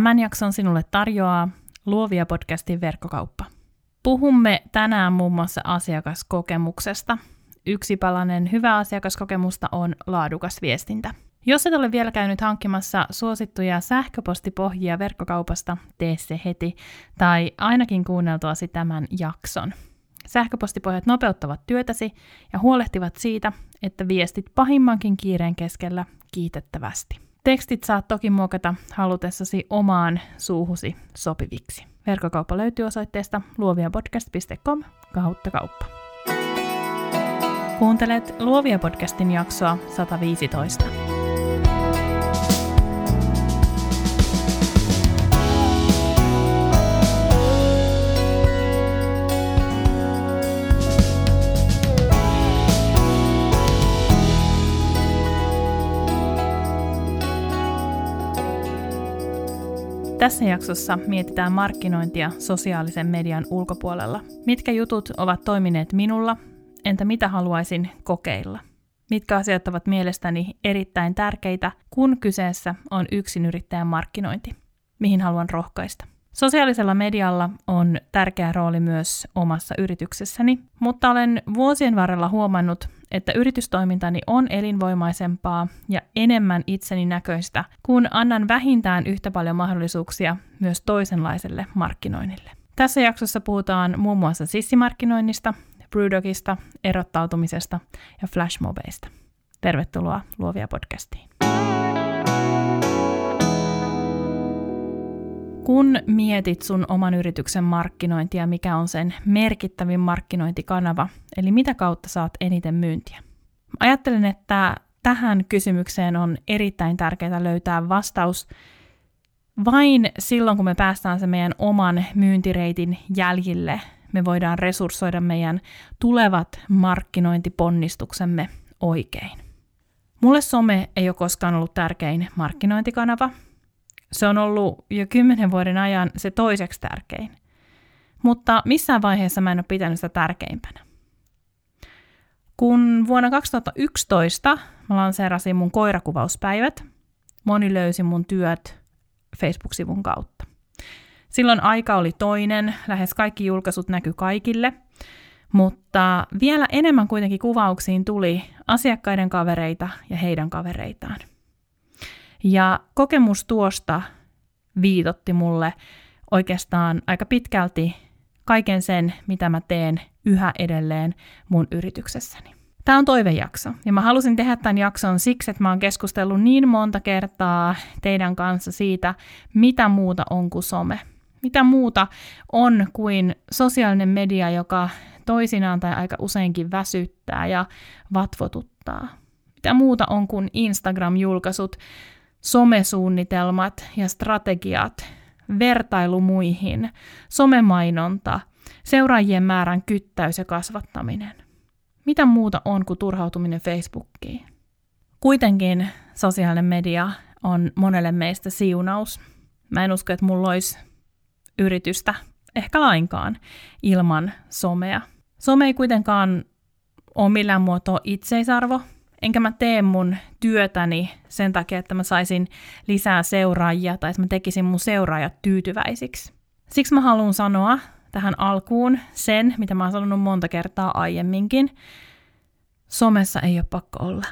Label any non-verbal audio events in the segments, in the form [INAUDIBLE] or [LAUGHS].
Tämän jakson sinulle tarjoaa Luovia podcastin verkkokauppa. Puhumme tänään muun muassa asiakaskokemuksesta. Yksi palanen hyvä asiakaskokemusta on laadukas viestintä. Jos et ole vielä käynyt hankkimassa suosittuja sähköpostipohjia verkkokaupasta, tee se heti, tai ainakin kuunneltuasi tämän jakson. Sähköpostipohjat nopeuttavat työtäsi ja huolehtivat siitä, että viestit pahimmankin kiireen keskellä kiitettävästi. Tekstit saat toki muokata halutessasi omaan suuhusi sopiviksi. Verkkokauppa löytyy osoitteesta luoviapodcast.com kautta kauppa. Kuuntelet Luovia podcastin jaksoa 115. Tässä jaksossa mietitään markkinointia sosiaalisen median ulkopuolella. Mitkä jutut ovat toimineet minulla, entä mitä haluaisin kokeilla? Mitkä asiat ovat mielestäni erittäin tärkeitä, kun kyseessä on yksinyrittäjän markkinointi? Mihin haluan rohkaista? Sosiaalisella medialla on tärkeä rooli myös omassa yrityksessäni, mutta olen vuosien varrella huomannut, että yritystoimintani on elinvoimaisempaa ja enemmän itseni näköistä, kun annan vähintään yhtä paljon mahdollisuuksia myös toisenlaiselle markkinoinnille. Tässä jaksossa puhutaan muun muassa sissimarkkinoinnista, Brewdogista, erottautumisesta ja flashmobeista. Tervetuloa Luovia podcastiin. Kun mietit sun oman yrityksen markkinointia, mikä on sen merkittävin markkinointikanava, eli mitä kautta saat eniten myyntiä? Ajattelen, että tähän kysymykseen on erittäin tärkeää löytää vastaus vain silloin, kun me päästään se meidän oman myyntireitin jäljille. Me voidaan resurssoida meidän tulevat markkinointiponnistuksemme oikein. Mulle some ei ole koskaan ollut tärkein markkinointikanava, se on ollut jo kymmenen vuoden ajan se toiseksi tärkein. Mutta missään vaiheessa mä en ole pitänyt sitä tärkeimpänä. Kun vuonna 2011 mä lanseerasin mun koirakuvauspäivät, moni löysi mun työt Facebook-sivun kautta. Silloin aika oli toinen, lähes kaikki julkaisut näky kaikille, mutta vielä enemmän kuitenkin kuvauksiin tuli asiakkaiden kavereita ja heidän kavereitaan. Ja kokemus tuosta viitotti mulle oikeastaan aika pitkälti kaiken sen, mitä mä teen yhä edelleen mun yrityksessäni. Tämä on toivejakso, ja mä halusin tehdä tämän jakson siksi, että mä oon keskustellut niin monta kertaa teidän kanssa siitä, mitä muuta on kuin some. Mitä muuta on kuin sosiaalinen media, joka toisinaan tai aika useinkin väsyttää ja vatvotuttaa. Mitä muuta on kuin Instagram-julkaisut somesuunnitelmat ja strategiat, vertailu muihin, somemainonta, seuraajien määrän kyttäys ja kasvattaminen. Mitä muuta on kuin turhautuminen Facebookiin? Kuitenkin sosiaalinen media on monelle meistä siunaus. Mä en usko, että mulla olisi yritystä, ehkä lainkaan, ilman somea. Some ei kuitenkaan ole millään muotoa itseisarvo, enkä mä tee mun työtäni sen takia, että mä saisin lisää seuraajia tai että mä tekisin mun seuraajat tyytyväisiksi. Siksi mä haluan sanoa tähän alkuun sen, mitä mä oon sanonut monta kertaa aiemminkin. Somessa ei ole pakko olla.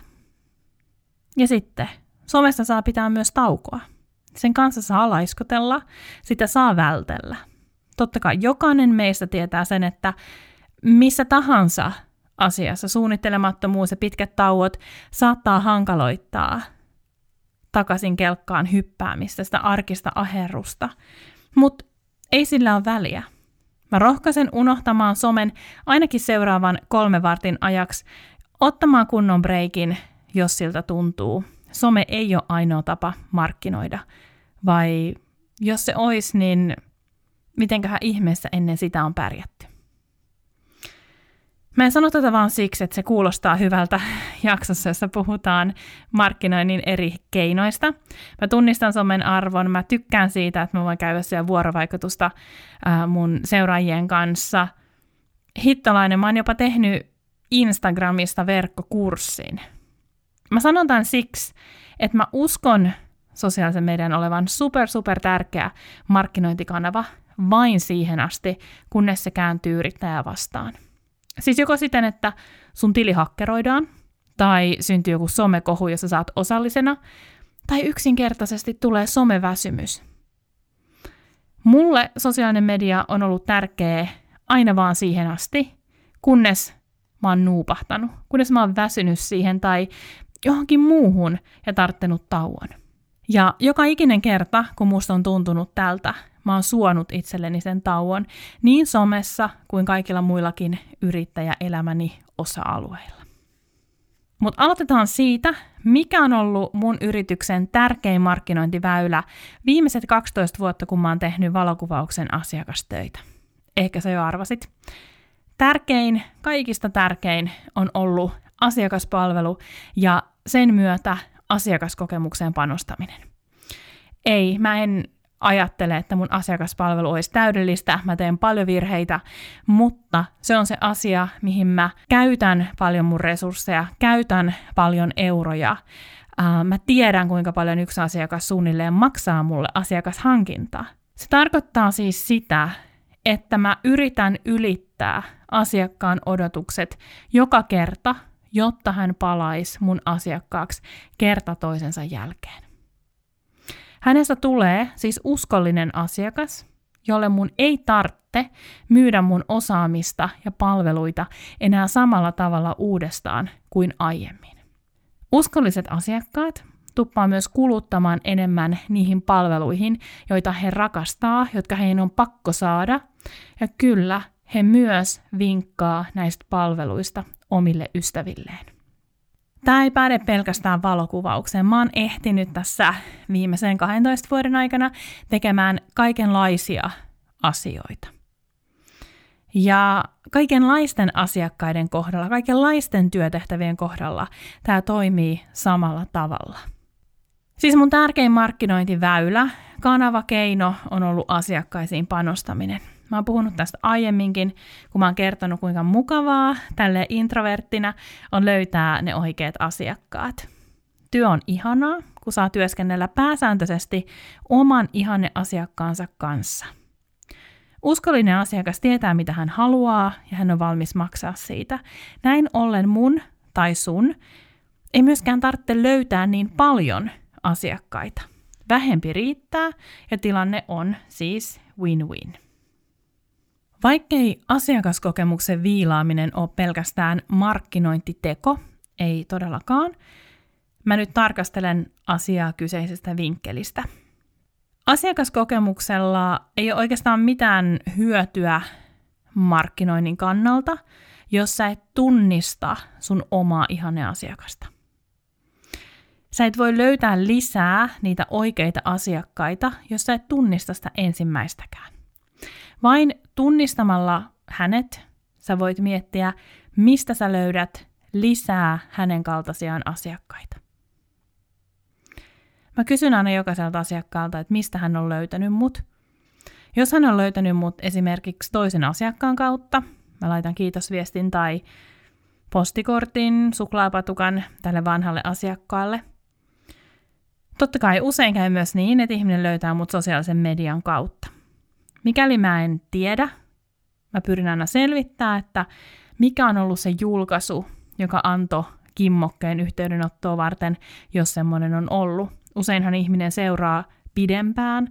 Ja sitten, somesta saa pitää myös taukoa. Sen kanssa saa laiskotella, sitä saa vältellä. Totta kai jokainen meistä tietää sen, että missä tahansa asiassa. Suunnittelemattomuus ja pitkät tauot saattaa hankaloittaa takaisin kelkkaan hyppäämistä, sitä arkista aherrusta. Mutta ei sillä ole väliä. Mä rohkaisen unohtamaan somen ainakin seuraavan kolme vartin ajaksi, ottamaan kunnon breikin, jos siltä tuntuu. Some ei ole ainoa tapa markkinoida. Vai jos se olisi, niin mitenköhän ihmeessä ennen sitä on pärjätty? Mä en sano tätä vaan siksi, että se kuulostaa hyvältä [LAUGHS] jaksossa, jossa puhutaan markkinoinnin eri keinoista. Mä tunnistan somen arvon, mä tykkään siitä, että mä voin käydä siellä vuorovaikutusta mun seuraajien kanssa. Hittolainen, mä oon jopa tehnyt Instagramista verkkokurssin. Mä sanon tämän siksi, että mä uskon sosiaalisen median olevan super super tärkeä markkinointikanava vain siihen asti, kunnes se kääntyy yrittäjää vastaan. Siis joko siten, että sun tili hakkeroidaan, tai syntyy joku somekohu, jossa saat osallisena, tai yksinkertaisesti tulee someväsymys. Mulle sosiaalinen media on ollut tärkeä aina vaan siihen asti, kunnes mä oon nuupahtanut, kunnes mä oon väsynyt siihen tai johonkin muuhun ja tarttenut tauon. Ja joka ikinen kerta, kun musta on tuntunut tältä, mä oon suonut itselleni sen tauon niin somessa kuin kaikilla muillakin yrittäjäelämäni osa-alueilla. Mutta aloitetaan siitä, mikä on ollut mun yrityksen tärkein markkinointiväylä viimeiset 12 vuotta, kun mä oon tehnyt valokuvauksen asiakastöitä. Ehkä sä jo arvasit. Tärkein, kaikista tärkein on ollut asiakaspalvelu ja sen myötä asiakaskokemukseen panostaminen. Ei, mä en ajattele, että mun asiakaspalvelu olisi täydellistä, mä teen paljon virheitä, mutta se on se asia, mihin mä käytän paljon mun resursseja, käytän paljon euroja. mä tiedän, kuinka paljon yksi asiakas suunnilleen maksaa mulle asiakashankintaa. Se tarkoittaa siis sitä, että mä yritän ylittää asiakkaan odotukset joka kerta, jotta hän palaisi mun asiakkaaksi kerta toisensa jälkeen. Hänestä tulee siis uskollinen asiakas, jolle mun ei tarvitse myydä mun osaamista ja palveluita enää samalla tavalla uudestaan kuin aiemmin. Uskolliset asiakkaat tuppaa myös kuluttamaan enemmän niihin palveluihin, joita he rakastaa, jotka heidän on pakko saada. Ja kyllä, he myös vinkkaa näistä palveluista omille ystävilleen. Tämä ei päde pelkästään valokuvaukseen. Mä oon ehtinyt tässä viimeisen 12 vuoden aikana tekemään kaikenlaisia asioita. Ja kaikenlaisten asiakkaiden kohdalla, kaikenlaisten työtehtävien kohdalla tämä toimii samalla tavalla. Siis mun tärkein markkinointiväylä, kanavakeino on ollut asiakkaisiin panostaminen – Mä oon puhunut tästä aiemminkin, kun mä oon kertonut, kuinka mukavaa tälle introverttina on löytää ne oikeat asiakkaat. Työ on ihanaa, kun saa työskennellä pääsääntöisesti oman ihanne asiakkaansa kanssa. Uskollinen asiakas tietää, mitä hän haluaa, ja hän on valmis maksaa siitä. Näin ollen mun tai sun ei myöskään tarvitse löytää niin paljon asiakkaita. Vähempi riittää, ja tilanne on siis win-win. Vaikkei asiakaskokemuksen viilaaminen ole pelkästään markkinointiteko, ei todellakaan, mä nyt tarkastelen asiaa kyseisestä vinkkelistä. Asiakaskokemuksella ei ole oikeastaan mitään hyötyä markkinoinnin kannalta, jos sä et tunnista sun omaa ihanneasiakasta. Sä et voi löytää lisää niitä oikeita asiakkaita, jos sä et tunnista sitä ensimmäistäkään. Vain tunnistamalla hänet sä voit miettiä, mistä sä löydät lisää hänen kaltaisiaan asiakkaita. Mä kysyn aina jokaiselta asiakkaalta, että mistä hän on löytänyt mut. Jos hän on löytänyt mut esimerkiksi toisen asiakkaan kautta, mä laitan kiitosviestin tai postikortin, suklaapatukan tälle vanhalle asiakkaalle. Totta kai usein käy myös niin, että ihminen löytää mut sosiaalisen median kautta. Mikäli mä en tiedä, mä pyrin aina selvittää, että mikä on ollut se julkaisu, joka antoi kimmokkeen yhteydenottoa varten, jos semmoinen on ollut. Useinhan ihminen seuraa pidempään,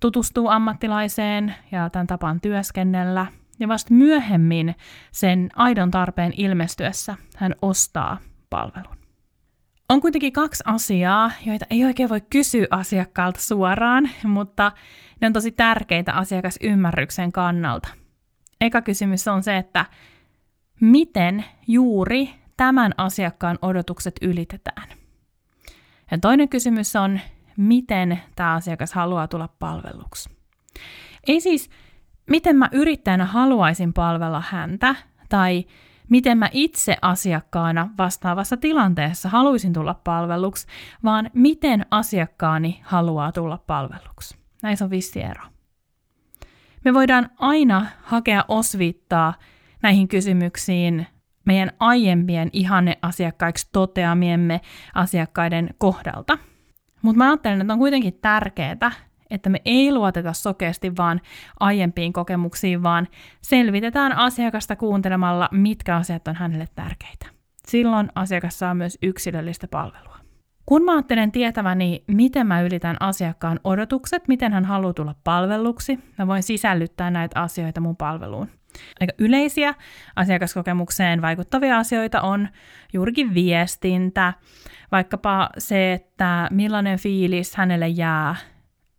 tutustuu ammattilaiseen ja tämän tapaan työskennellä, ja vasta myöhemmin sen aidon tarpeen ilmestyessä hän ostaa palvelun. On kuitenkin kaksi asiaa, joita ei oikein voi kysyä asiakkaalta suoraan, mutta ne on tosi tärkeitä asiakasymmärryksen kannalta. Eka kysymys on se, että miten juuri tämän asiakkaan odotukset ylitetään. Ja toinen kysymys on, miten tämä asiakas haluaa tulla palveluksi. Ei siis, miten mä yrittäjänä haluaisin palvella häntä, tai miten mä itse asiakkaana vastaavassa tilanteessa haluaisin tulla palveluksi, vaan miten asiakkaani haluaa tulla palveluksi. Näissä on vissi ero. Me voidaan aina hakea osviittaa näihin kysymyksiin meidän aiempien ihanne asiakkaiksi toteamiemme asiakkaiden kohdalta. Mutta mä ajattelen, että on kuitenkin tärkeää, että me ei luoteta sokeasti vaan aiempiin kokemuksiin, vaan selvitetään asiakasta kuuntelemalla, mitkä asiat on hänelle tärkeitä. Silloin asiakas saa myös yksilöllistä palvelua. Kun mä ajattelen tietäväni, miten mä ylitän asiakkaan odotukset, miten hän haluaa tulla palvelluksi, mä voin sisällyttää näitä asioita mun palveluun. Aika yleisiä asiakaskokemukseen vaikuttavia asioita on juurikin viestintä, vaikkapa se, että millainen fiilis hänelle jää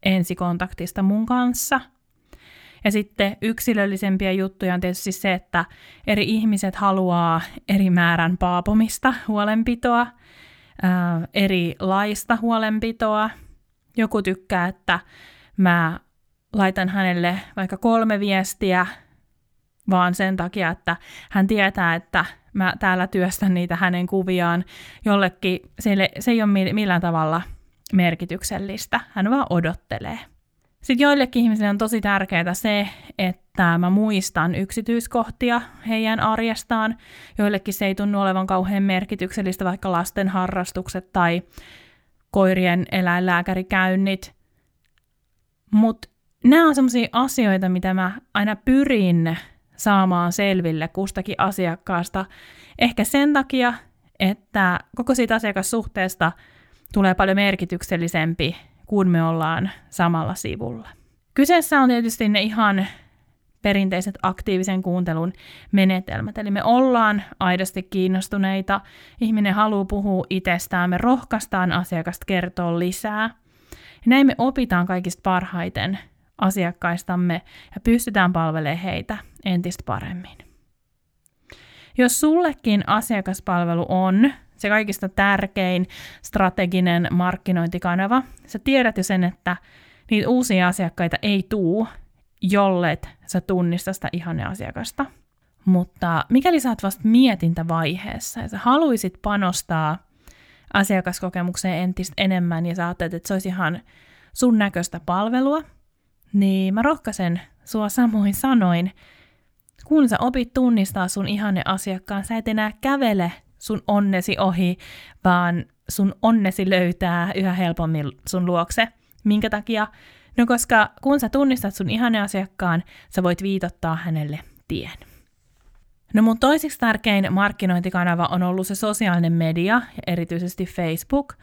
ensikontaktista mun kanssa. Ja sitten yksilöllisempiä juttuja on tietysti se, että eri ihmiset haluaa eri määrän paapomista, huolenpitoa, ää, erilaista huolenpitoa. Joku tykkää, että mä laitan hänelle vaikka kolme viestiä, vaan sen takia, että hän tietää, että mä täällä työstän niitä hänen kuviaan jollekin, se, se ei ole millään tavalla merkityksellistä, hän vaan odottelee. Sitten joillekin ihmisille on tosi tärkeää se, että mä muistan yksityiskohtia heidän arjestaan. Joillekin se ei tunnu olevan kauhean merkityksellistä, vaikka lasten harrastukset tai koirien eläinlääkärikäynnit. Mutta nämä on sellaisia asioita, mitä mä aina pyrin saamaan selville kustakin asiakkaasta. Ehkä sen takia, että koko siitä asiakassuhteesta tulee paljon merkityksellisempi, kun me ollaan samalla sivulla. Kyseessä on tietysti ne ihan perinteiset aktiivisen kuuntelun menetelmät. Eli me ollaan aidosti kiinnostuneita, ihminen haluaa puhua itsestään, me rohkaistaan asiakasta kertoa lisää. Ja näin me opitaan kaikista parhaiten asiakkaistamme ja pystytään palvelemaan heitä entistä paremmin. Jos sullekin asiakaspalvelu on se kaikista tärkein strateginen markkinointikanava, sä tiedät jo sen, että niitä uusia asiakkaita ei tuu, jollet sä tunnista sitä ihanne asiakasta. Mutta mikäli sä oot vasta mietintävaiheessa ja sä haluisit panostaa asiakaskokemukseen entistä enemmän ja sä ajattelet, että se olisi ihan sun näköistä palvelua, niin mä rohkaisen sua samoin sanoin, kun sä opit tunnistaa sun ihanne asiakkaan, sä et enää kävele sun onnesi ohi, vaan sun onnesi löytää yhä helpommin sun luokse. Minkä takia? No koska kun sä tunnistat sun ihanne asiakkaan, sä voit viitottaa hänelle tien. No mun toiseksi tärkein markkinointikanava on ollut se sosiaalinen media, erityisesti Facebook.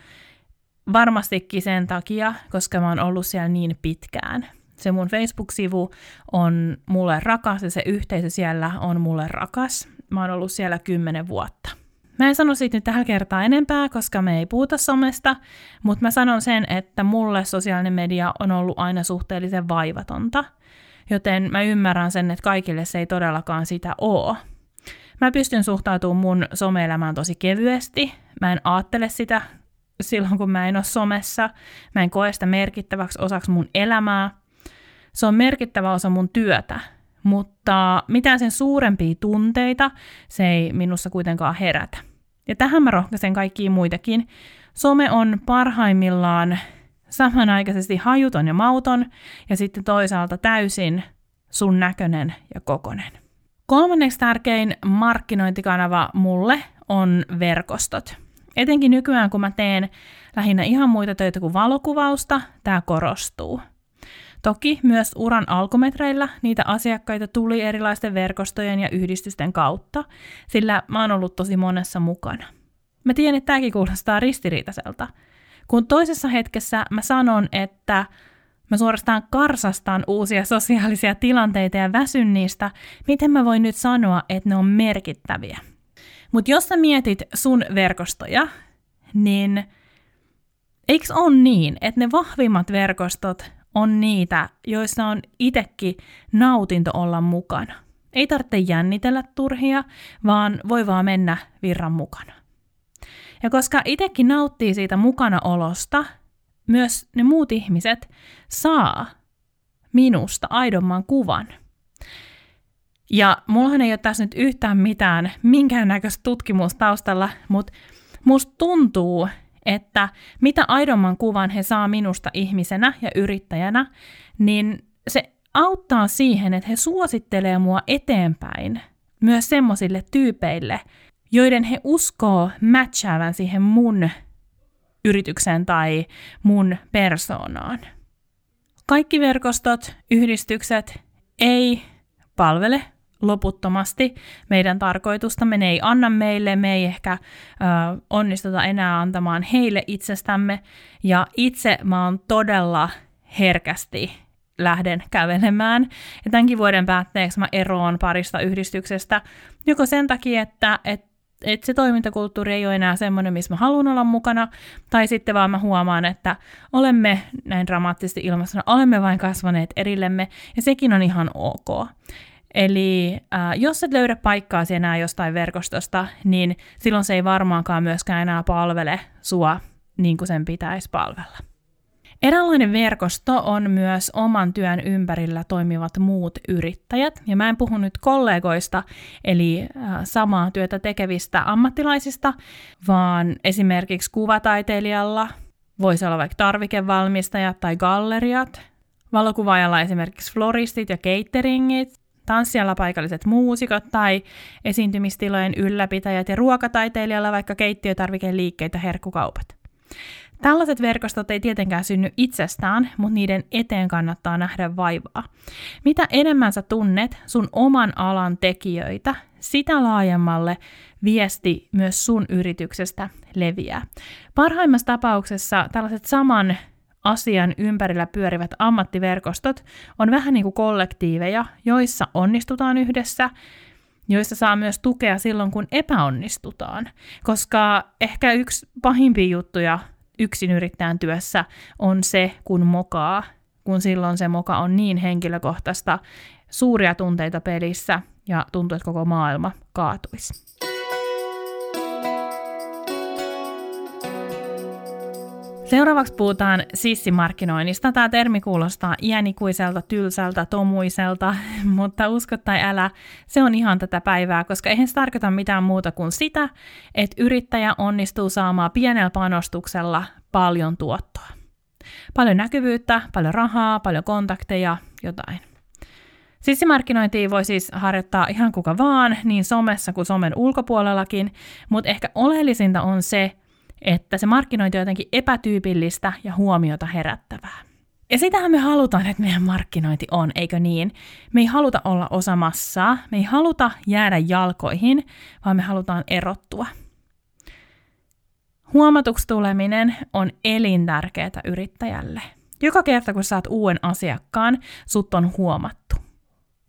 Varmastikin sen takia, koska mä oon ollut siellä niin pitkään. Se mun Facebook-sivu on mulle rakas ja se yhteisö siellä on mulle rakas. Mä oon ollut siellä kymmenen vuotta. Mä en sano siitä nyt tällä kertaa enempää, koska me ei puhuta somesta, mutta mä sanon sen, että mulle sosiaalinen media on ollut aina suhteellisen vaivatonta. Joten mä ymmärrän sen, että kaikille se ei todellakaan sitä oo. Mä pystyn suhtautumaan mun some-elämään tosi kevyesti. Mä en ajattele sitä silloin, kun mä en ole somessa. Mä en koe sitä merkittäväksi osaksi mun elämää. Se on merkittävä osa mun työtä, mutta mitään sen suurempia tunteita se ei minussa kuitenkaan herätä. Ja tähän mä rohkaisen kaikkia muitakin. Some on parhaimmillaan samanaikaisesti hajuton ja mauton, ja sitten toisaalta täysin sun näköinen ja kokonen. Kolmanneksi tärkein markkinointikanava mulle on verkostot. Etenkin nykyään, kun mä teen lähinnä ihan muita töitä kuin valokuvausta, tämä korostuu. Toki myös uran alkumetreillä niitä asiakkaita tuli erilaisten verkostojen ja yhdistysten kautta, sillä mä oon ollut tosi monessa mukana. Mä tiedän, että tämäkin kuulostaa ristiriitaiselta. Kun toisessa hetkessä mä sanon, että mä suorastaan karsastan uusia sosiaalisia tilanteita ja väsyn niistä, miten mä voin nyt sanoa, että ne on merkittäviä. Mutta jos sä mietit sun verkostoja, niin eikö on niin, että ne vahvimmat verkostot on niitä, joissa on itekin nautinto olla mukana. Ei tarvitse jännitellä turhia, vaan voi vaan mennä virran mukana. Ja koska itekin nauttii siitä mukanaolosta, myös ne muut ihmiset saa minusta aidomman kuvan. Ja mullahan ei ole tässä nyt yhtään mitään minkäännäköistä tutkimustaustalla, mutta musta tuntuu, että mitä aidomman kuvan he saa minusta ihmisenä ja yrittäjänä, niin se auttaa siihen, että he suosittelee mua eteenpäin myös semmoisille tyypeille, joiden he uskoo matchaavan siihen mun yritykseen tai mun persoonaan. Kaikki verkostot, yhdistykset ei palvele loputtomasti meidän tarkoitustamme, ne ei anna meille, me ei ehkä ö, onnistuta enää antamaan heille itsestämme, ja itse mä oon todella herkästi lähden kävelemään. Ja tämänkin vuoden päätteeksi mä eroon parista yhdistyksestä, joko sen takia, että, että että se toimintakulttuuri ei ole enää semmoinen, missä mä haluan olla mukana, tai sitten vaan mä huomaan, että olemme näin dramaattisesti ilmaisena, olemme vain kasvaneet erillemme, ja sekin on ihan ok. Eli äh, jos et löydä paikkaa enää jostain verkostosta, niin silloin se ei varmaankaan myöskään enää palvele sua niin kuin sen pitäisi palvella. Eräänlainen verkosto on myös oman työn ympärillä toimivat muut yrittäjät, ja mä en puhu nyt kollegoista, eli äh, samaa työtä tekevistä ammattilaisista, vaan esimerkiksi kuvataiteilijalla voisi olla vaikka tarvikevalmistajat tai galleriat, valokuvaajalla esimerkiksi floristit ja cateringit, tanssijalla paikalliset muusikot tai esiintymistilojen ylläpitäjät ja ruokataiteilijalla vaikka keittiötarvikeliikkeitä herkkukaupat. Tällaiset verkostot ei tietenkään synny itsestään, mutta niiden eteen kannattaa nähdä vaivaa. Mitä enemmän sä tunnet sun oman alan tekijöitä, sitä laajemmalle viesti myös sun yrityksestä leviää. Parhaimmassa tapauksessa tällaiset saman asian ympärillä pyörivät ammattiverkostot on vähän niin kuin kollektiiveja, joissa onnistutaan yhdessä, joissa saa myös tukea silloin, kun epäonnistutaan. Koska ehkä yksi pahimpia juttuja yksin yrittäjän työssä on se, kun mokaa, kun silloin se moka on niin henkilökohtaista, suuria tunteita pelissä ja tuntuu, että koko maailma kaatuisi. Seuraavaksi puhutaan sissimarkkinoinnista. Tämä termi kuulostaa iänikuiselta, tylsältä, tomuiselta, [LAUGHS] mutta usko tai älä, se on ihan tätä päivää, koska eihän se tarkoita mitään muuta kuin sitä, että yrittäjä onnistuu saamaan pienellä panostuksella paljon tuottoa. Paljon näkyvyyttä, paljon rahaa, paljon kontakteja, jotain. Sissimarkkinointia voi siis harjoittaa ihan kuka vaan, niin somessa kuin somen ulkopuolellakin, mutta ehkä oleellisinta on se, että se markkinointi on jotenkin epätyypillistä ja huomiota herättävää. Ja sitähän me halutaan, että meidän markkinointi on, eikö niin? Me ei haluta olla osa massaa, me ei haluta jäädä jalkoihin, vaan me halutaan erottua. Huomatuksi tuleminen on elintärkeää yrittäjälle. Joka kerta, kun saat uuden asiakkaan, sut on huomattu.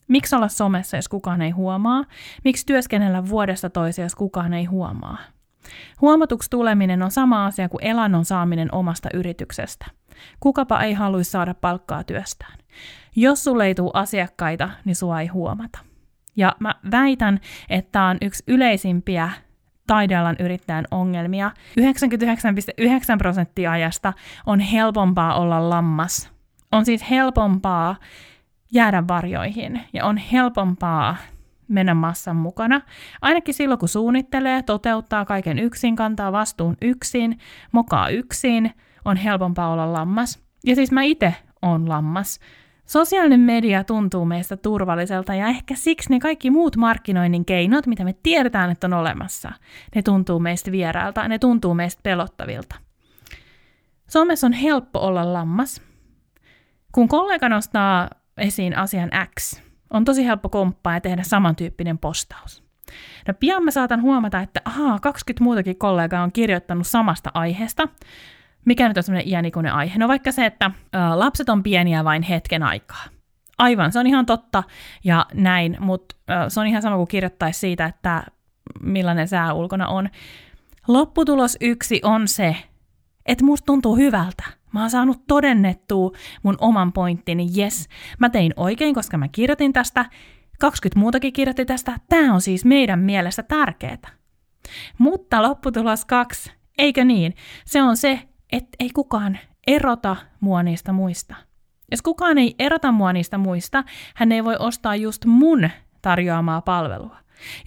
Miksi olla somessa, jos kukaan ei huomaa? Miksi työskennellä vuodesta toiseen, jos kukaan ei huomaa? Huomatuksi tuleminen on sama asia kuin elannon saaminen omasta yrityksestä. Kukapa ei haluaisi saada palkkaa työstään. Jos sulle ei tule asiakkaita, niin sua ei huomata. Ja mä väitän, että tämä on yksi yleisimpiä taidealan yrittäjän ongelmia. 99,9 prosenttia ajasta on helpompaa olla lammas. On siis helpompaa jäädä varjoihin ja on helpompaa mennä massan mukana. Ainakin silloin, kun suunnittelee, toteuttaa kaiken yksin, kantaa vastuun yksin, mokaa yksin, on helpompaa olla lammas. Ja siis mä itse on lammas. Sosiaalinen media tuntuu meistä turvalliselta ja ehkä siksi ne kaikki muut markkinoinnin keinot, mitä me tiedetään, että on olemassa, ne tuntuu meistä vierailta, ne tuntuu meistä pelottavilta. Somessa on helppo olla lammas. Kun kollega nostaa esiin asian X, on tosi helppo komppaa ja tehdä samantyyppinen postaus. No pian mä saatan huomata, että ahaa, 20 muutakin kollegaa on kirjoittanut samasta aiheesta. Mikä nyt on semmoinen iänikuinen aihe? No vaikka se, että ä, lapset on pieniä vain hetken aikaa. Aivan, se on ihan totta ja näin, mutta se on ihan sama kuin kirjoittaisi siitä, että millainen sää ulkona on. Lopputulos yksi on se, että musta tuntuu hyvältä. Mä oon saanut todennettua mun oman pointtini, yes, mä tein oikein, koska mä kirjoitin tästä, 20 muutakin kirjoitti tästä, tää on siis meidän mielestä tärkeää. Mutta lopputulos kaksi, eikö niin? Se on se, että ei kukaan erota mua niistä muista. Jos kukaan ei erota mua niistä muista, hän ei voi ostaa just mun tarjoamaa palvelua.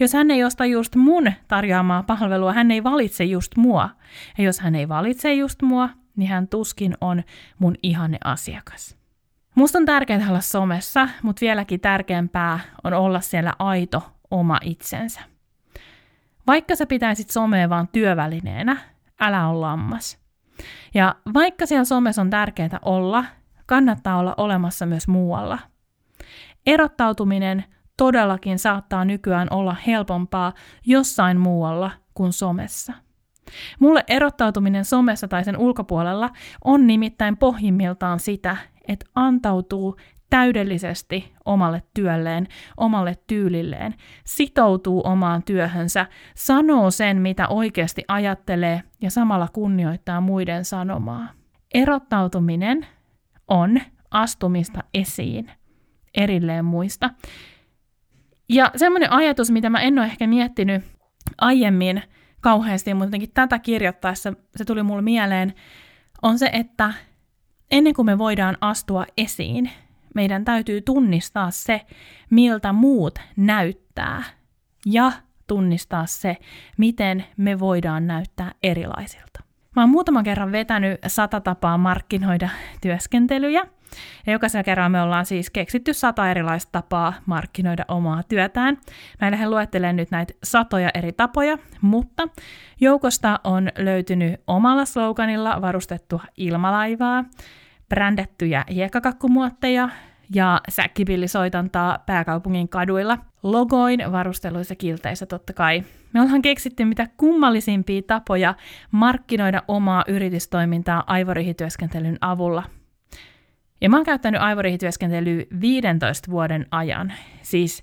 Jos hän ei osta just mun tarjoamaa palvelua, hän ei valitse just mua. Ja jos hän ei valitse just mua, niin hän tuskin on mun ihanne asiakas. Musta on tärkeää olla somessa, mutta vieläkin tärkeämpää on olla siellä aito oma itsensä. Vaikka sä pitäisit somea vaan työvälineenä, älä ole lammas. Ja vaikka siellä somessa on tärkeää olla, kannattaa olla olemassa myös muualla. Erottautuminen todellakin saattaa nykyään olla helpompaa jossain muualla kuin somessa. Mulle erottautuminen somessa tai sen ulkopuolella on nimittäin pohjimmiltaan sitä, että antautuu täydellisesti omalle työlleen, omalle tyylilleen, sitoutuu omaan työhönsä, sanoo sen, mitä oikeasti ajattelee ja samalla kunnioittaa muiden sanomaa. Erottautuminen on astumista esiin erilleen muista. Ja semmoinen ajatus, mitä mä en ole ehkä miettinyt aiemmin kauheasti, mutta jotenkin tätä kirjoittaessa se tuli mulle mieleen, on se, että ennen kuin me voidaan astua esiin, meidän täytyy tunnistaa se, miltä muut näyttää, ja tunnistaa se, miten me voidaan näyttää erilaisilta. Mä oon muutaman kerran vetänyt sata tapaa markkinoida työskentelyjä, ja jokaisella kerralla me ollaan siis keksitty sata erilaista tapaa markkinoida omaa työtään. Mä en lähde luettelemaan nyt näitä satoja eri tapoja, mutta joukosta on löytynyt omalla sloganilla varustettua ilmalaivaa, brändättyjä hiekkakakkumuotteja ja säkkipillisoitantaa pääkaupungin kaduilla, logoin, varusteluissa, kilteissä totta kai. Me ollaan keksitty mitä kummallisimpia tapoja markkinoida omaa yritystoimintaa aivorihityöskentelyn avulla. Ja mä oon käyttänyt aivorihityöskentelyä 15 vuoden ajan, siis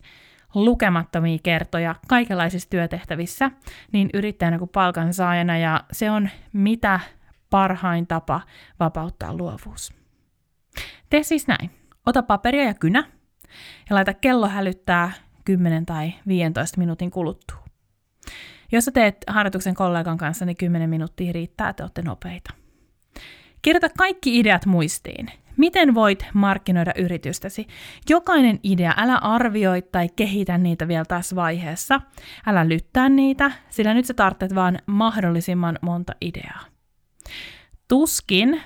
lukemattomia kertoja kaikenlaisissa työtehtävissä, niin yrittäjänä kuin palkansaajana, ja se on mitä parhain tapa vapauttaa luovuus. Tee siis näin. Ota paperia ja kynä ja laita kello hälyttää 10 tai 15 minuutin kuluttua. Jos sä teet harjoituksen kollegan kanssa, niin 10 minuuttia riittää, että olette nopeita. Kirjoita kaikki ideat muistiin. Miten voit markkinoida yritystäsi? Jokainen idea, älä arvioi tai kehitä niitä vielä tässä vaiheessa. Älä lyttää niitä, sillä nyt sä tarvitset vaan mahdollisimman monta ideaa. Tuskin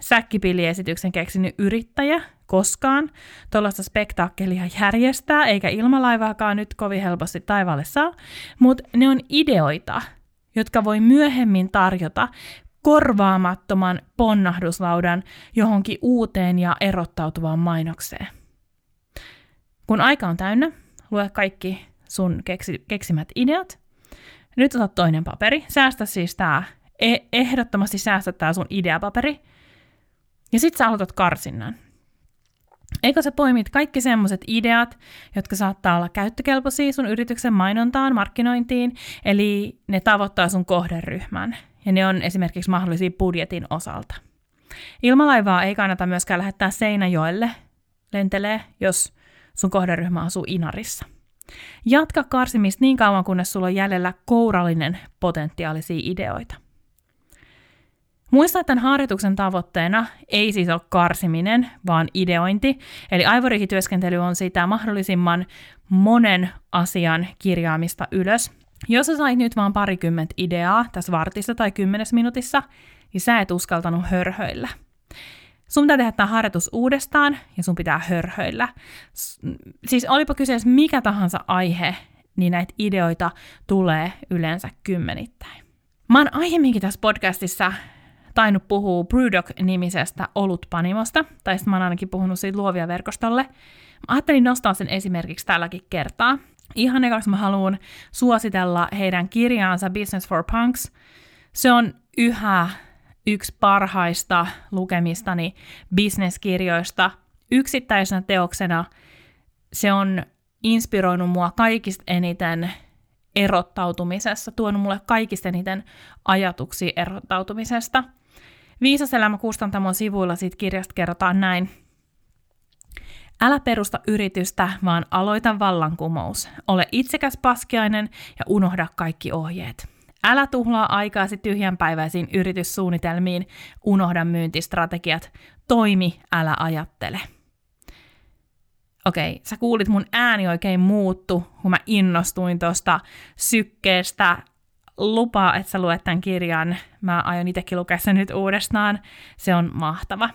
säkkipilliesityksen keksinyt yrittäjä koskaan tuollaista spektaakkelia järjestää, eikä ilmalaivaakaan nyt kovin helposti taivaalle saa, mutta ne on ideoita, jotka voi myöhemmin tarjota korvaamattoman ponnahduslaudan johonkin uuteen ja erottautuvaan mainokseen. Kun aika on täynnä, lue kaikki sun keksi, keksimät ideat. Nyt otat toinen paperi. Säästä siis tää, e- ehdottomasti säästä tää sun ideapaperi. Ja sit sä aloitat karsinnan. Eikö sä poimit kaikki semmoiset ideat, jotka saattaa olla käyttökelpoisia sun yrityksen mainontaan, markkinointiin, eli ne tavoittaa sun kohderyhmän, ja ne on esimerkiksi mahdollisia budjetin osalta. Ilmalaivaa ei kannata myöskään lähettää Seinäjoelle lentelee, jos sun kohderyhmä asuu Inarissa. Jatka karsimista niin kauan, kunnes sulla on jäljellä kourallinen potentiaalisia ideoita. Muista, että tämän harjoituksen tavoitteena ei siis ole karsiminen, vaan ideointi. Eli aivorihityöskentely on sitä mahdollisimman monen asian kirjaamista ylös. Jos sä sait nyt vaan parikymmentä ideaa tässä vartissa tai kymmenes minuutissa, niin sä et uskaltanut hörhöillä. Sun pitää tehdä tämä harjoitus uudestaan ja sun pitää hörhöillä. Siis olipa kyseessä mikä tahansa aihe, niin näitä ideoita tulee yleensä kymmenittäin. Mä oon aiemminkin tässä podcastissa tainnut puhua Brewdog-nimisestä olutpanimosta, tai sitten mä oon ainakin puhunut siitä luovia verkostolle. Mä ajattelin nostaa sen esimerkiksi tälläkin kertaa. Ihan ekaksi mä haluan suositella heidän kirjaansa Business for Punks. Se on yhä yksi parhaista lukemistani bisneskirjoista. Yksittäisenä teoksena se on inspiroinut mua kaikista eniten erottautumisessa, tuonut mulle kaikista eniten ajatuksia erottautumisesta. Viisaselämä kustantamon sivuilla siitä kirjasta kerrotaan näin. Älä perusta yritystä, vaan aloita vallankumous. Ole itsekäs paskiainen ja unohda kaikki ohjeet. Älä tuhlaa aikaasi tyhjänpäiväisiin yrityssuunnitelmiin, unohda myyntistrategiat. Toimi, älä ajattele. Okei, sä kuulit mun ääni oikein muuttu, kun mä innostuin tuosta sykkeestä lupaa, että sä luet tämän kirjan. Mä aion itsekin lukea sen nyt uudestaan. Se on mahtava.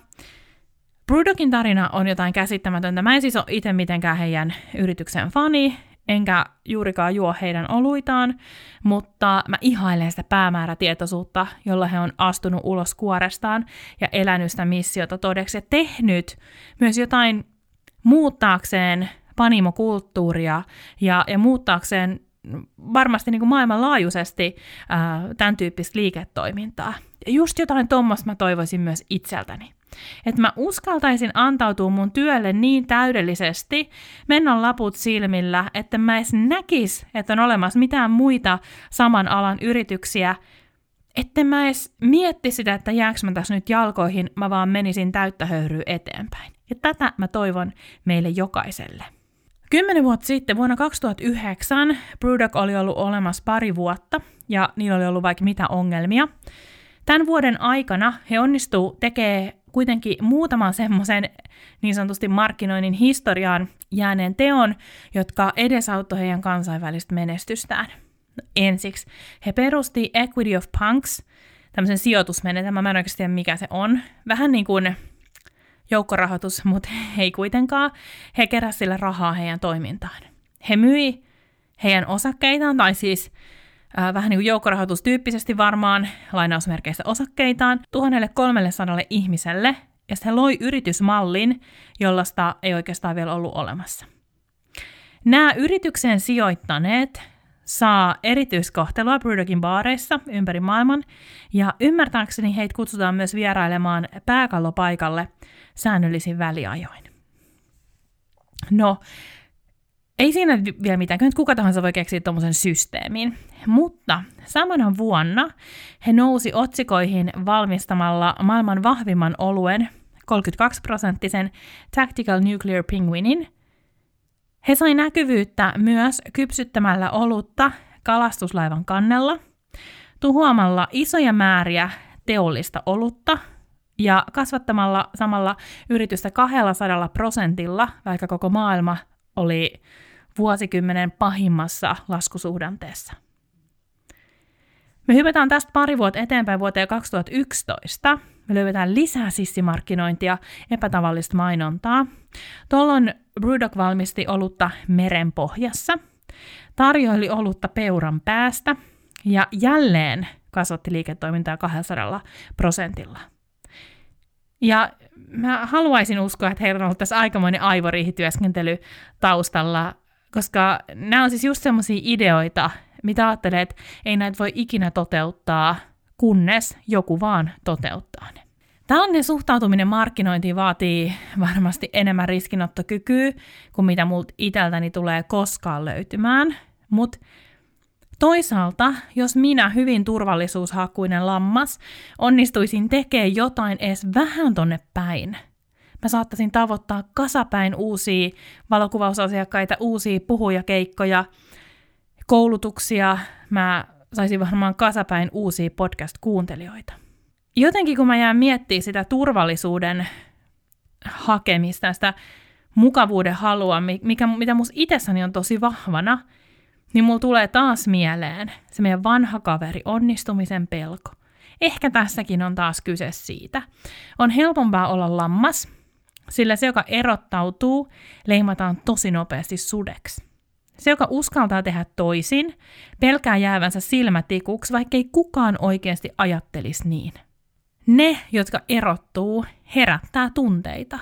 Brewdogin tarina on jotain käsittämätöntä. Mä en siis ole itse mitenkään heidän yrityksen fani, enkä juurikaan juo heidän oluitaan, mutta mä ihailen sitä päämäärätietoisuutta, jolla he on astunut ulos kuorestaan ja elänyt sitä missiota todeksi ja tehnyt myös jotain muuttaakseen panimokulttuuria ja, ja muuttaakseen varmasti niin kuin maailmanlaajuisesti ää, tämän tyyppistä liiketoimintaa. Ja just jotain tuommoista mä toivoisin myös itseltäni. Että mä uskaltaisin antautua mun työlle niin täydellisesti, mennä laput silmillä, että mä edes näkis, että on olemassa mitään muita saman alan yrityksiä, että mä edes mietti sitä, että jääkö mä tässä nyt jalkoihin, mä vaan menisin täyttä höyryä eteenpäin. Ja tätä mä toivon meille jokaiselle. Kymmenen vuotta sitten, vuonna 2009, Brewdog oli ollut olemassa pari vuotta ja niillä oli ollut vaikka mitä ongelmia. Tämän vuoden aikana he onnistuu tekemään kuitenkin muutaman semmoisen niin sanotusti markkinoinnin historiaan jääneen teon, jotka edesauttoi heidän kansainvälistä menestystään. No, ensiksi he perusti Equity of Punks, tämmöisen sijoitusmenetelmän, mä en oikeasti tiedä mikä se on. Vähän niin kuin joukkorahoitus, [LAUGHS] mutta ei kuitenkaan. He keräsivät sillä rahaa heidän toimintaan. He myi heidän osakkeitaan, tai siis äh, vähän niin kuin joukkorahoitustyyppisesti varmaan lainausmerkeissä osakkeitaan 1300 ihmiselle, ja he loi yritysmallin, jollaista ei oikeastaan vielä ollut olemassa. Nämä yritykseen sijoittaneet saa erityiskohtelua Brewdogin baareissa ympäri maailman, ja ymmärtääkseni heitä kutsutaan myös vierailemaan pääkallopaikalle säännöllisin väliajoin. No, ei siinä vielä mitään, kyllä kuka tahansa voi keksiä tuommoisen systeemin. Mutta samana vuonna he nousi otsikoihin valmistamalla maailman vahvimman oluen, 32-prosenttisen Tactical Nuclear Penguinin. He sai näkyvyyttä myös kypsyttämällä olutta kalastuslaivan kannella, tuhoamalla isoja määriä teollista olutta ja kasvattamalla samalla yritystä 200 prosentilla, vaikka koko maailma oli vuosikymmenen pahimmassa laskusuhdanteessa. Me hypätään tästä pari vuotta eteenpäin vuoteen 2011. Me löydetään lisää sissimarkkinointia, epätavallista mainontaa. Tuolloin Brewdog valmisti olutta meren pohjassa, tarjoili olutta peuran päästä ja jälleen kasvatti liiketoimintaa 200 prosentilla. Ja mä haluaisin uskoa, että heillä on ollut tässä aikamoinen aivoriihityöskentely taustalla, koska nämä on siis just semmoisia ideoita, mitä ajattelee, että ei näitä voi ikinä toteuttaa, kunnes joku vaan toteuttaa ne. Tällainen suhtautuminen markkinointiin vaatii varmasti enemmän riskinottokykyä kuin mitä multa iteltäni tulee koskaan löytymään, mutta Toisaalta, jos minä, hyvin turvallisuushakuinen lammas, onnistuisin tekemään jotain edes vähän tonne päin, mä saattaisin tavoittaa kasapäin uusia valokuvausasiakkaita, uusia puhujakeikkoja, koulutuksia, mä saisin varmaan kasapäin uusia podcast-kuuntelijoita. Jotenkin kun mä jään miettimään sitä turvallisuuden hakemista, sitä mukavuuden halua, mikä, mitä musta itsessäni on tosi vahvana – niin mulla tulee taas mieleen se meidän vanha kaveri, onnistumisen pelko. Ehkä tässäkin on taas kyse siitä. On helpompaa olla lammas, sillä se, joka erottautuu, leimataan tosi nopeasti sudeksi. Se, joka uskaltaa tehdä toisin, pelkää jäävänsä silmätikuksi, vaikkei kukaan oikeasti ajattelisi niin. Ne, jotka erottuu, herättää tunteita.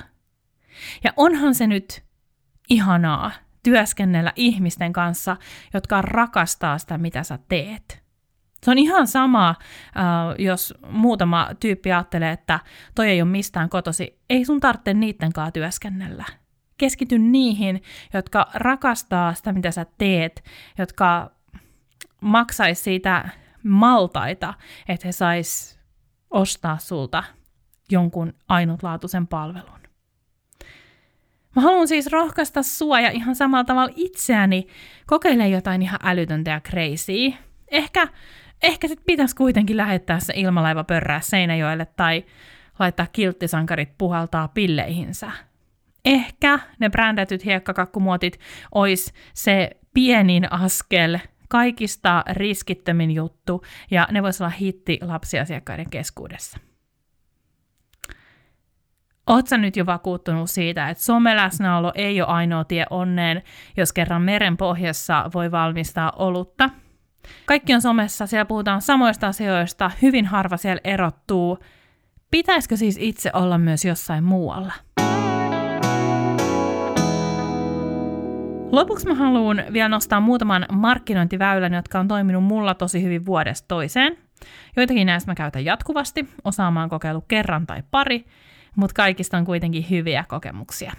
Ja onhan se nyt ihanaa, työskennellä ihmisten kanssa, jotka rakastaa sitä, mitä sä teet. Se on ihan sama, äh, jos muutama tyyppi ajattelee, että toi ei ole mistään kotosi. Ei sun tarvitse niiden kanssa työskennellä. Keskity niihin, jotka rakastaa sitä, mitä sä teet, jotka maksaisi siitä maltaita, että he sais ostaa sulta jonkun ainutlaatuisen palvelun. Mä haluan siis rohkaista sua ja ihan samalla tavalla itseäni kokeile jotain ihan älytöntä ja crazy. Ehkä, ehkä sit pitäisi kuitenkin lähettää se ilmalaiva pörrää Seinäjoelle tai laittaa kilttisankarit puhaltaa pilleihinsä. Ehkä ne brändätyt hiekkakakkumuotit ois se pienin askel, kaikista riskittömin juttu, ja ne vois olla hitti lapsiasiakkaiden keskuudessa. Oletko nyt jo vakuuttunut siitä, että someläsnäolo ei ole ainoa tie onneen, jos kerran meren pohjassa voi valmistaa olutta? Kaikki on somessa, siellä puhutaan samoista asioista, hyvin harva siellä erottuu. Pitäisikö siis itse olla myös jossain muualla? Lopuksi mä haluan vielä nostaa muutaman markkinointiväylän, jotka on toiminut mulla tosi hyvin vuodesta toiseen. Joitakin näistä mä käytän jatkuvasti, osaamaan kokeillut kerran tai pari, mutta kaikista on kuitenkin hyviä kokemuksia.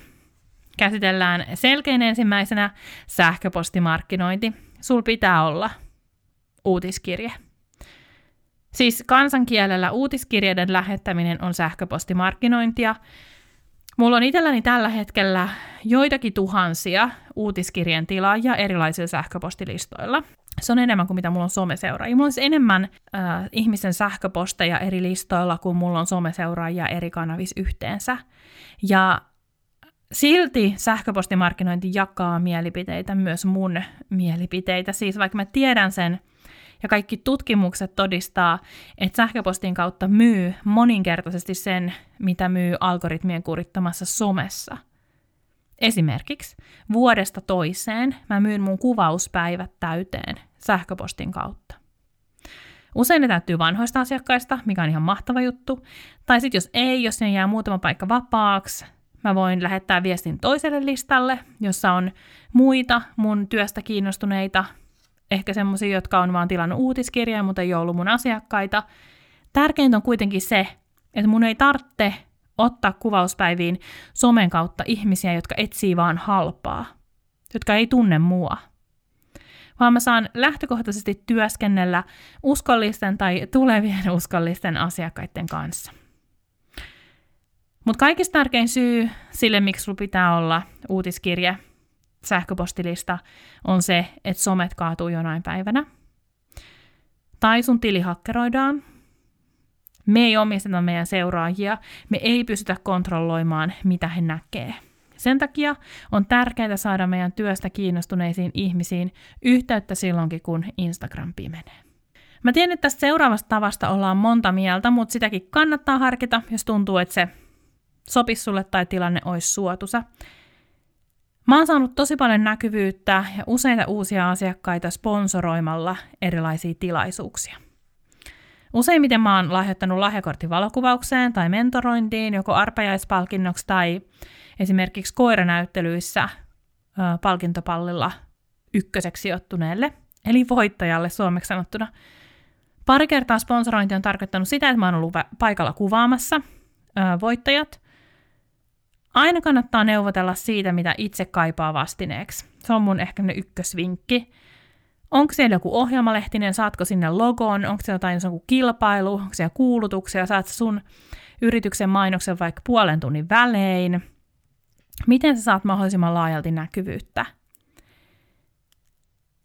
Käsitellään selkein ensimmäisenä sähköpostimarkkinointi. Sul pitää olla uutiskirje. Siis kansankielellä uutiskirjeiden lähettäminen on sähköpostimarkkinointia. Mulla on itselläni tällä hetkellä joitakin tuhansia uutiskirjeen tilaajia erilaisilla sähköpostilistoilla. Se on enemmän kuin mitä mulla on someseuraajia. Mulla on siis enemmän äh, ihmisen sähköposteja eri listoilla kuin mulla on someseuraajia eri kanavissa yhteensä. Ja silti sähköpostimarkkinointi jakaa mielipiteitä, myös mun mielipiteitä. Siis vaikka mä tiedän sen, ja kaikki tutkimukset todistaa, että sähköpostin kautta myy moninkertaisesti sen, mitä myy algoritmien kurittamassa somessa. Esimerkiksi vuodesta toiseen mä myyn mun kuvauspäivät täyteen sähköpostin kautta. Usein ne täytyy vanhoista asiakkaista, mikä on ihan mahtava juttu. Tai sitten jos ei, jos ne jää muutama paikka vapaaksi, mä voin lähettää viestin toiselle listalle, jossa on muita mun työstä kiinnostuneita ehkä semmoisia, jotka on vaan tilannut uutiskirjaa, mutta ei ollut mun asiakkaita. Tärkeintä on kuitenkin se, että mun ei tarvitse ottaa kuvauspäiviin somen kautta ihmisiä, jotka etsii vaan halpaa, jotka ei tunne mua. Vaan mä saan lähtökohtaisesti työskennellä uskollisten tai tulevien [LAUGHS] uskollisten asiakkaiden kanssa. Mutta kaikista tärkein syy sille, miksi sulla pitää olla uutiskirje sähköpostilista on se, että somet kaatuu jonain päivänä. Tai sun tili hakkeroidaan. Me ei omisteta meidän seuraajia, me ei pystytä kontrolloimaan, mitä he näkee. Sen takia on tärkeää saada meidän työstä kiinnostuneisiin ihmisiin yhteyttä silloinkin, kun Instagram pimenee. Mä tiedän, että tästä seuraavasta tavasta ollaan monta mieltä, mutta sitäkin kannattaa harkita, jos tuntuu, että se sopisi sulle tai tilanne olisi suotusa. Mä oon saanut tosi paljon näkyvyyttä ja useita uusia asiakkaita sponsoroimalla erilaisia tilaisuuksia. Useimmiten mä oon lahjoittanut lahjakortin valokuvaukseen tai mentorointiin, joko arpajaispalkinnoksi tai esimerkiksi koiranäyttelyissä ö, palkintopallilla ykköseksi sijoittuneelle, eli voittajalle suomeksi sanottuna. Pari kertaa sponsorointi on tarkoittanut sitä, että mä oon ollut paikalla kuvaamassa ö, voittajat, Aina kannattaa neuvotella siitä, mitä itse kaipaa vastineeksi. Se on mun ehkä ne ykkösvinkki. Onko siellä joku ohjelmalehtinen, saatko sinne logon, onko siellä jotain joku kilpailu, onko siellä kuulutuksia, saat sun yrityksen mainoksen vaikka puolen tunnin välein. Miten sä saat mahdollisimman laajalti näkyvyyttä?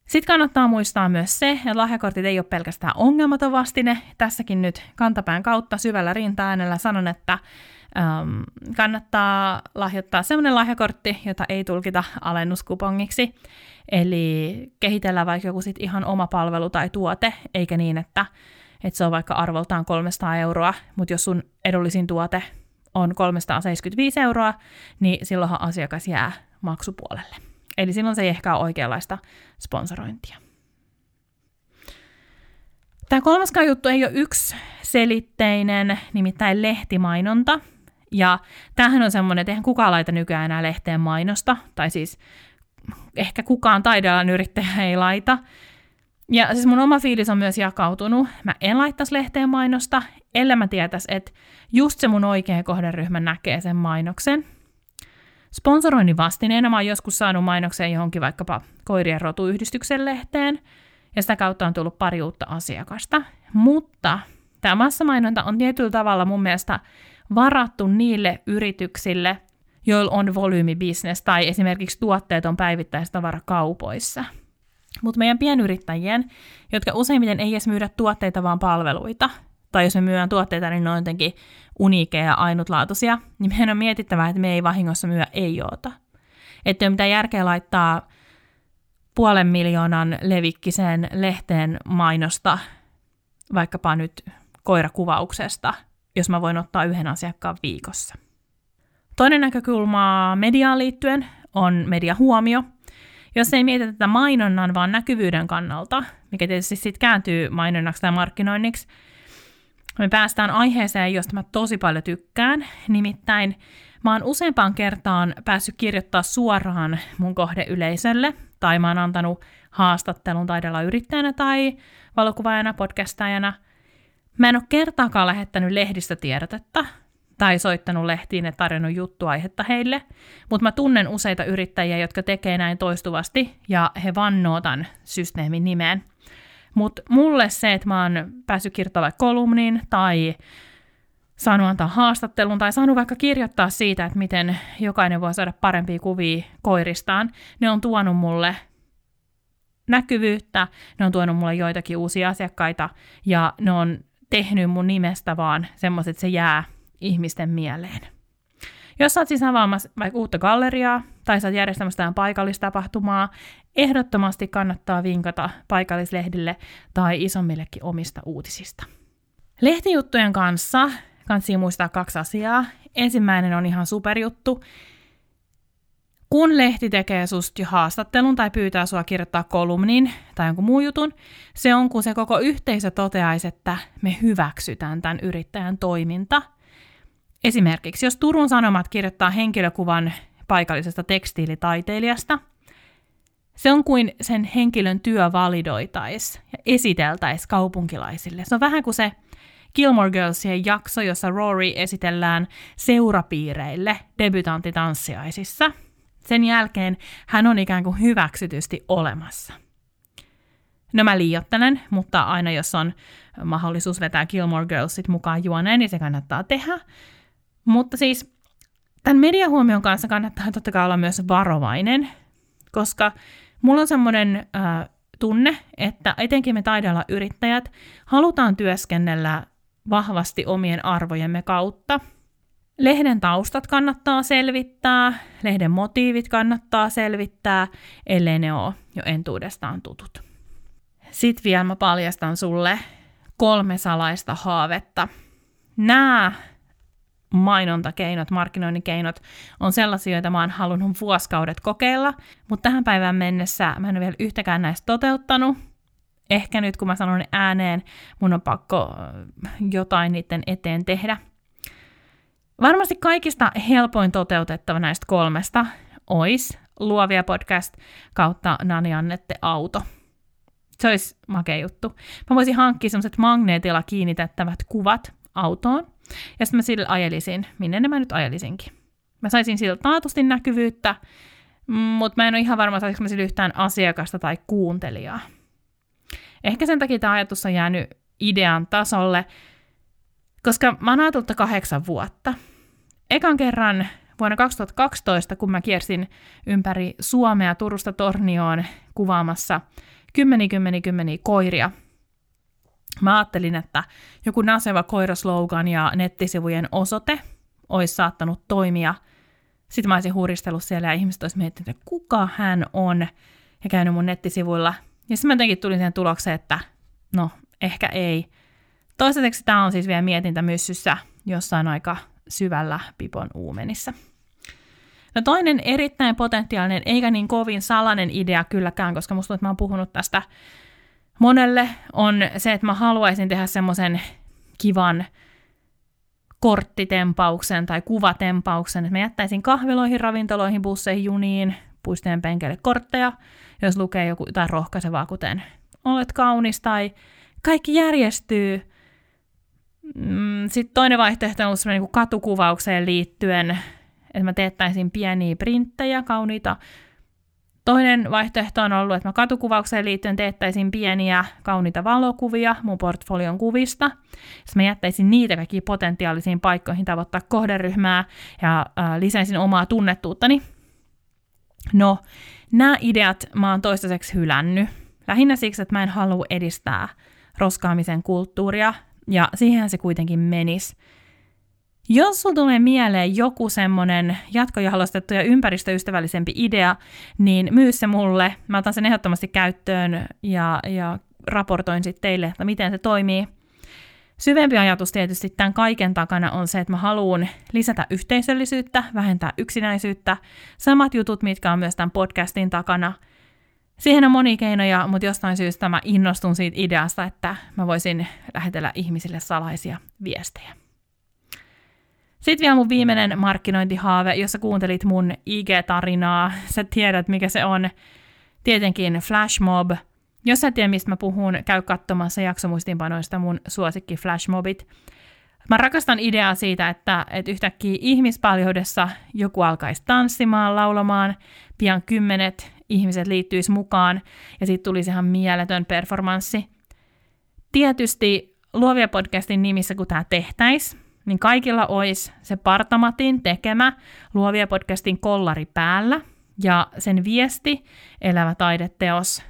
Sitten kannattaa muistaa myös se, että lahjakortit ei ole pelkästään ongelmaton vastine. Tässäkin nyt kantapään kautta syvällä rinta-äänellä sanon, että Um, kannattaa lahjoittaa sellainen lahjakortti, jota ei tulkita alennuskupongiksi. Eli kehitellä vaikka joku sit ihan oma palvelu tai tuote, eikä niin, että, että se on vaikka arvoltaan 300 euroa, mutta jos sun edullisin tuote on 375 euroa, niin silloinhan asiakas jää maksupuolelle. Eli silloin se ei ehkä ole oikeanlaista sponsorointia. Tämä kolmaskaan juttu ei ole yksi selitteinen, nimittäin lehtimainonta. Ja tämähän on semmoinen, että eihän kukaan laita nykyään enää lehteen mainosta, tai siis ehkä kukaan taidealan yrittäjä ei laita. Ja siis mun oma fiilis on myös jakautunut. Mä en laittaisi lehteen mainosta, ellei mä tietäisi, että just se mun oikea kohderyhmä näkee sen mainoksen. Sponsoroinnin vastineena mä oon joskus saanut mainoksen johonkin vaikkapa koirien rotuyhdistyksen lehteen, ja sitä kautta on tullut pari uutta asiakasta. Mutta tämä massamainonta on tietyllä tavalla mun mielestä varattu niille yrityksille, joilla on volyymibisnes tai esimerkiksi tuotteet on kaupoissa. Mutta meidän pienyrittäjien, jotka useimmiten ei edes myydä tuotteita, vaan palveluita, tai jos me myydään tuotteita, niin ne on jotenkin uniikeja ja ainutlaatuisia, niin meidän on mietittävä, että me ei vahingossa myö ei-oota. Että ei ole mitään järkeä laittaa puolen miljoonan levikkiseen lehteen mainosta, vaikkapa nyt koirakuvauksesta, jos mä voin ottaa yhden asiakkaan viikossa. Toinen näkökulma mediaan liittyen on mediahuomio. Jos ei mietitä tätä mainonnan, vaan näkyvyyden kannalta, mikä tietysti sitten kääntyy mainonnaksi tai markkinoinniksi, me päästään aiheeseen, josta mä tosi paljon tykkään. Nimittäin mä oon useampaan kertaan päässyt kirjoittaa suoraan mun kohdeyleisölle, tai mä oon antanut haastattelun taidella yrittäjänä tai valokuvaajana, podcastajana. Mä en ole kertaakaan lähettänyt lehdistötiedotetta tai soittanut lehtiin ja tarjonnut juttuaihetta heille, mutta mä tunnen useita yrittäjiä, jotka tekee näin toistuvasti ja he vannoo tämän systeemin nimeen. Mutta mulle se, että mä oon päässyt kirjoittamaan kolumnin tai saanut antaa haastattelun tai saanut vaikka kirjoittaa siitä, että miten jokainen voi saada parempia kuvia koiristaan, ne on tuonut mulle näkyvyyttä, ne on tuonut mulle joitakin uusia asiakkaita ja ne on tehnyt mun nimestä vaan semmoiset, että se jää ihmisten mieleen. Jos oot siis avaamassa vaikka uutta galleriaa tai oot järjestämässä tämän paikallistapahtumaa, ehdottomasti kannattaa vinkata paikallislehdille tai isommillekin omista uutisista. Lehtijuttujen kanssa kannattaa muistaa kaksi asiaa. Ensimmäinen on ihan superjuttu. Kun lehti tekee susta haastattelun tai pyytää sua kirjoittaa kolumnin tai jonkun muun jutun, se on kun se koko yhteisö toteaisi, että me hyväksytään tämän yrittäjän toiminta. Esimerkiksi jos Turun Sanomat kirjoittaa henkilökuvan paikallisesta tekstiilitaiteilijasta, se on kuin sen henkilön työ validoitaisi ja esiteltäisi kaupunkilaisille. Se on vähän kuin se Gilmore Girlsien jakso, jossa Rory esitellään seurapiireille debutantitanssiaisissa. Sen jälkeen hän on ikään kuin hyväksytysti olemassa. No mä liiottelen, mutta aina jos on mahdollisuus vetää Gilmore Girlsit mukaan juoneen, niin se kannattaa tehdä. Mutta siis tämän mediahuomion kanssa kannattaa totta kai olla myös varovainen, koska mulla on semmoinen äh, tunne, että etenkin me taidella yrittäjät halutaan työskennellä vahvasti omien arvojemme kautta. Lehden taustat kannattaa selvittää, lehden motiivit kannattaa selvittää, ellei ne ole jo entuudestaan tutut. Sitten vielä mä paljastan sulle kolme salaista haavetta. Nämä mainontakeinot, markkinoinnin keinot on sellaisia, joita mä oon halunnut vuosikaudet kokeilla, mutta tähän päivään mennessä mä en ole vielä yhtäkään näistä toteuttanut, ehkä nyt kun mä sanon ääneen, mun on pakko äh, jotain niiden eteen tehdä. Varmasti kaikista helpoin toteutettava näistä kolmesta olisi Luovia podcast kautta Nani Annette Auto. Se olisi makea juttu. Mä voisin hankkia semmoiset magneetilla kiinnitettävät kuvat autoon, ja sitten mä sillä ajelisin, minne ne mä nyt ajelisinkin. Mä saisin sillä taatusti näkyvyyttä, mutta mä en ole ihan varma, saisiko mä sillä yhtään asiakasta tai kuuntelijaa. Ehkä sen takia tämä ajatus on jäänyt idean tasolle, koska mä oon ajatellut kahdeksan vuotta. Ekan kerran vuonna 2012, kun mä kiersin ympäri Suomea Turusta Tornioon kuvaamassa kymmeni, kymmeni, kymmeni koiria. Mä ajattelin, että joku naseva koiraslogan ja nettisivujen osoite olisi saattanut toimia. Sitten mä olisin huuristellut siellä ja ihmiset olisivat miettineet, että kuka hän on ja käynyt mun nettisivuilla – ja sitten mä jotenkin tulin siihen tulokseen, että no, ehkä ei. Toistaiseksi tämä on siis vielä mietintämyssyssä jossain aika syvällä pipon uumenissa. No toinen erittäin potentiaalinen, eikä niin kovin salainen idea kylläkään, koska musta että mä oon puhunut tästä monelle, on se, että mä haluaisin tehdä semmoisen kivan korttitempauksen tai kuvatempauksen, että mä jättäisin kahviloihin, ravintoloihin, busseihin, juniin, puistojen penkeille kortteja, jos lukee joku jotain rohkaisevaa, kuten olet kaunis tai kaikki järjestyy. Mm, Sitten toinen vaihtoehto on ollut niin katukuvaukseen liittyen, että mä teettäisin pieniä printtejä, kauniita. Toinen vaihtoehto on ollut, että mä katukuvaukseen liittyen teettäisin pieniä kauniita valokuvia mun portfolion kuvista. Sitten mä jättäisin niitä kaikkiin potentiaalisiin paikkoihin tavoittaa kohderyhmää ja äh, lisäisin omaa tunnettuuttani No, nämä ideat mä oon toistaiseksi hylännyt. Lähinnä siksi, että mä en halua edistää roskaamisen kulttuuria, ja siihen se kuitenkin menisi. Jos sulla tulee mieleen joku semmoinen jatkojalostettu ja ympäristöystävällisempi idea, niin myy se mulle. Mä otan sen ehdottomasti käyttöön ja, ja raportoin sitten teille, että miten se toimii. Syvempi ajatus tietysti tämän kaiken takana on se, että mä haluan lisätä yhteisöllisyyttä, vähentää yksinäisyyttä, samat jutut, mitkä on myös tämän podcastin takana. Siihen on moni keinoja, mutta jostain syystä mä innostun siitä ideasta, että mä voisin lähetellä ihmisille salaisia viestejä. Sitten vielä mun viimeinen markkinointihaave, jossa kuuntelit mun IG-tarinaa. Sä tiedät, mikä se on. Tietenkin Flashmob. Jos sä tiedät, mistä mä puhun, käy katsomassa jaksomuistinpanoista mun suosikki Flashmobit. Mä rakastan ideaa siitä, että, että yhtäkkiä ihmispaljoudessa joku alkaisi tanssimaan, laulamaan, pian kymmenet ihmiset liittyisi mukaan, ja sitten tulisi ihan mieletön performanssi. Tietysti Luovia podcastin nimissä, kun tämä tehtäisi, niin kaikilla olisi se Partamatin tekemä Luovia podcastin kollari päällä, ja sen viesti, elävä taideteos,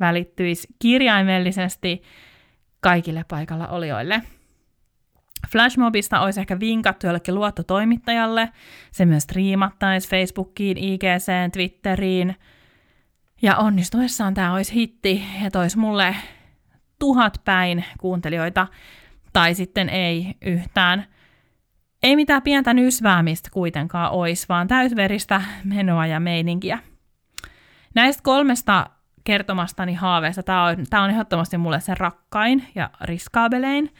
välittyisi kirjaimellisesti kaikille paikalla olijoille. Flashmobista olisi ehkä vinkattu jollekin luottotoimittajalle, se myös striimattaisi Facebookiin, IGCen, Twitteriin, ja onnistuessaan tämä olisi hitti ja toisi mulle tuhat päin kuuntelijoita, tai sitten ei yhtään. Ei mitään pientä nysväämistä kuitenkaan olisi, vaan täysveristä menoa ja meininkiä. Näistä kolmesta kertomastani haaveesta tämä on, tämä on ehdottomasti mulle se rakkain ja riskaabelein,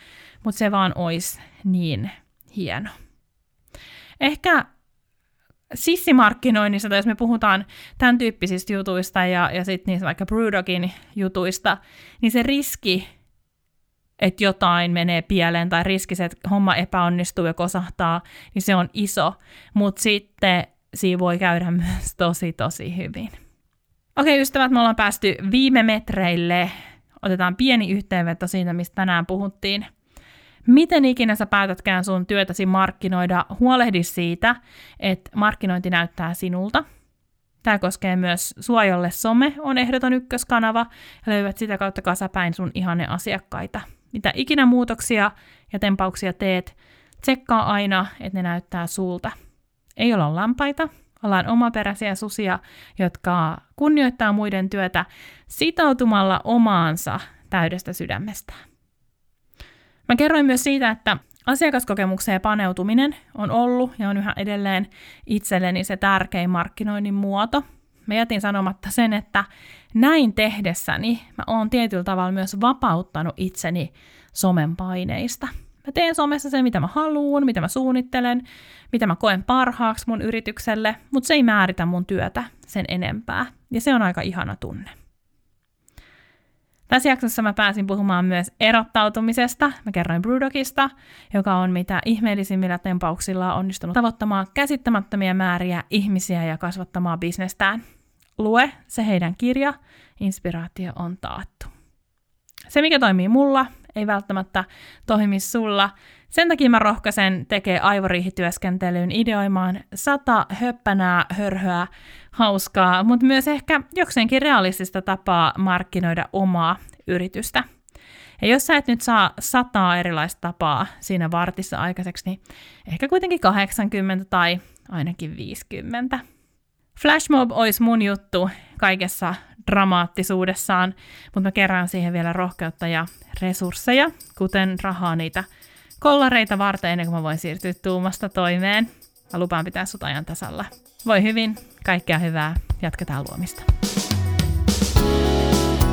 mutta se vaan olisi niin hieno. Ehkä sissimarkkinoinnissa, tai jos me puhutaan tämän tyyppisistä jutuista ja, ja sitten niistä vaikka Brewdogin jutuista, niin se riski, jotain menee pieleen tai riski, että homma epäonnistuu ja kosahtaa, niin se on iso, mutta sitten siinä voi käydä [LAUGHS] myös tosi tosi hyvin. Okei ystävät, me ollaan päästy viime metreille. Otetaan pieni yhteenveto siitä, mistä tänään puhuttiin – Miten ikinä sä päätätkään sun työtäsi markkinoida, huolehdi siitä, että markkinointi näyttää sinulta. Tämä koskee myös sua, jolle some on ehdoton ykköskanava ja löydät sitä kautta kasapäin sun ihanne asiakkaita. Mitä ikinä muutoksia ja tempauksia teet, tsekkaa aina, että ne näyttää sulta. Ei olla lampaita, ollaan omaperäisiä susia, jotka kunnioittaa muiden työtä sitoutumalla omaansa täydestä sydämestään. Mä kerroin myös siitä, että asiakaskokemukseen paneutuminen on ollut ja on yhä edelleen itselleni se tärkein markkinoinnin muoto. Mä jätin sanomatta sen, että näin tehdessäni mä oon tietyllä tavalla myös vapauttanut itseni somen paineista. Mä teen somessa sen, mitä mä haluan, mitä mä suunnittelen, mitä mä koen parhaaksi mun yritykselle, mutta se ei määritä mun työtä sen enempää. Ja se on aika ihana tunne. Tässä jaksossa mä pääsin puhumaan myös erottautumisesta. Mä kerroin Brewdogista, joka on mitä ihmeellisimmillä tempauksilla onnistunut tavoittamaan käsittämättömiä määriä ihmisiä ja kasvattamaan bisnestään. Lue se heidän kirja, inspiraatio on taattu. Se, mikä toimii mulla, ei välttämättä toimi sulla. Sen takia mä rohkaisen tekee aivoriihityöskentelyyn ideoimaan sata höppänää, hörhöä, hauskaa, mutta myös ehkä jokseenkin realistista tapaa markkinoida omaa yritystä. Ja jos sä et nyt saa sataa erilaista tapaa siinä vartissa aikaiseksi, niin ehkä kuitenkin 80 tai ainakin 50. Flashmob olisi mun juttu kaikessa dramaattisuudessaan, mutta mä kerään siihen vielä rohkeutta ja resursseja, kuten rahaa niitä kollareita varten ennen kuin mä voin siirtyä tuumasta toimeen. Mä lupaan pitää sut ajan tasalla. Voi hyvin, kaikkea hyvää, jatketaan luomista.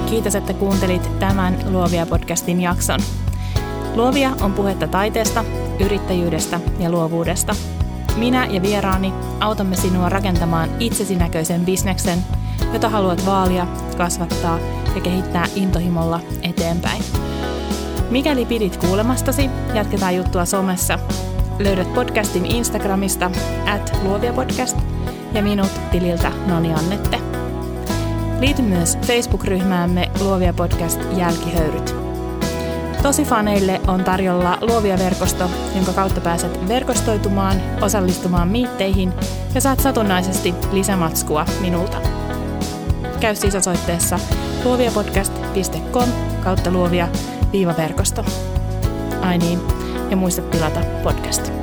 Kiitos, että kuuntelit tämän Luovia podcastin jakson. Luovia on puhetta taiteesta, yrittäjyydestä ja luovuudesta. Minä ja vieraani autamme sinua rakentamaan itsesi näköisen bisneksen, jota haluat vaalia, kasvattaa ja kehittää intohimolla eteenpäin. Mikäli pidit kuulemastasi, jatketaan juttua somessa. Löydät podcastin Instagramista at luoviapodcast ja minut tililtä Noni Annette. Liity myös Facebook-ryhmäämme Luovia podcast Jälkihöyryt. Tosi faneille on tarjolla Luovia verkosto, jonka kautta pääset verkostoitumaan, osallistumaan miitteihin ja saat satunnaisesti lisämatskua minulta. Käy siis osoitteessa luoviapodcast.com kautta luovia viivaverkosto. Ai niin, ja muista tilata podcast.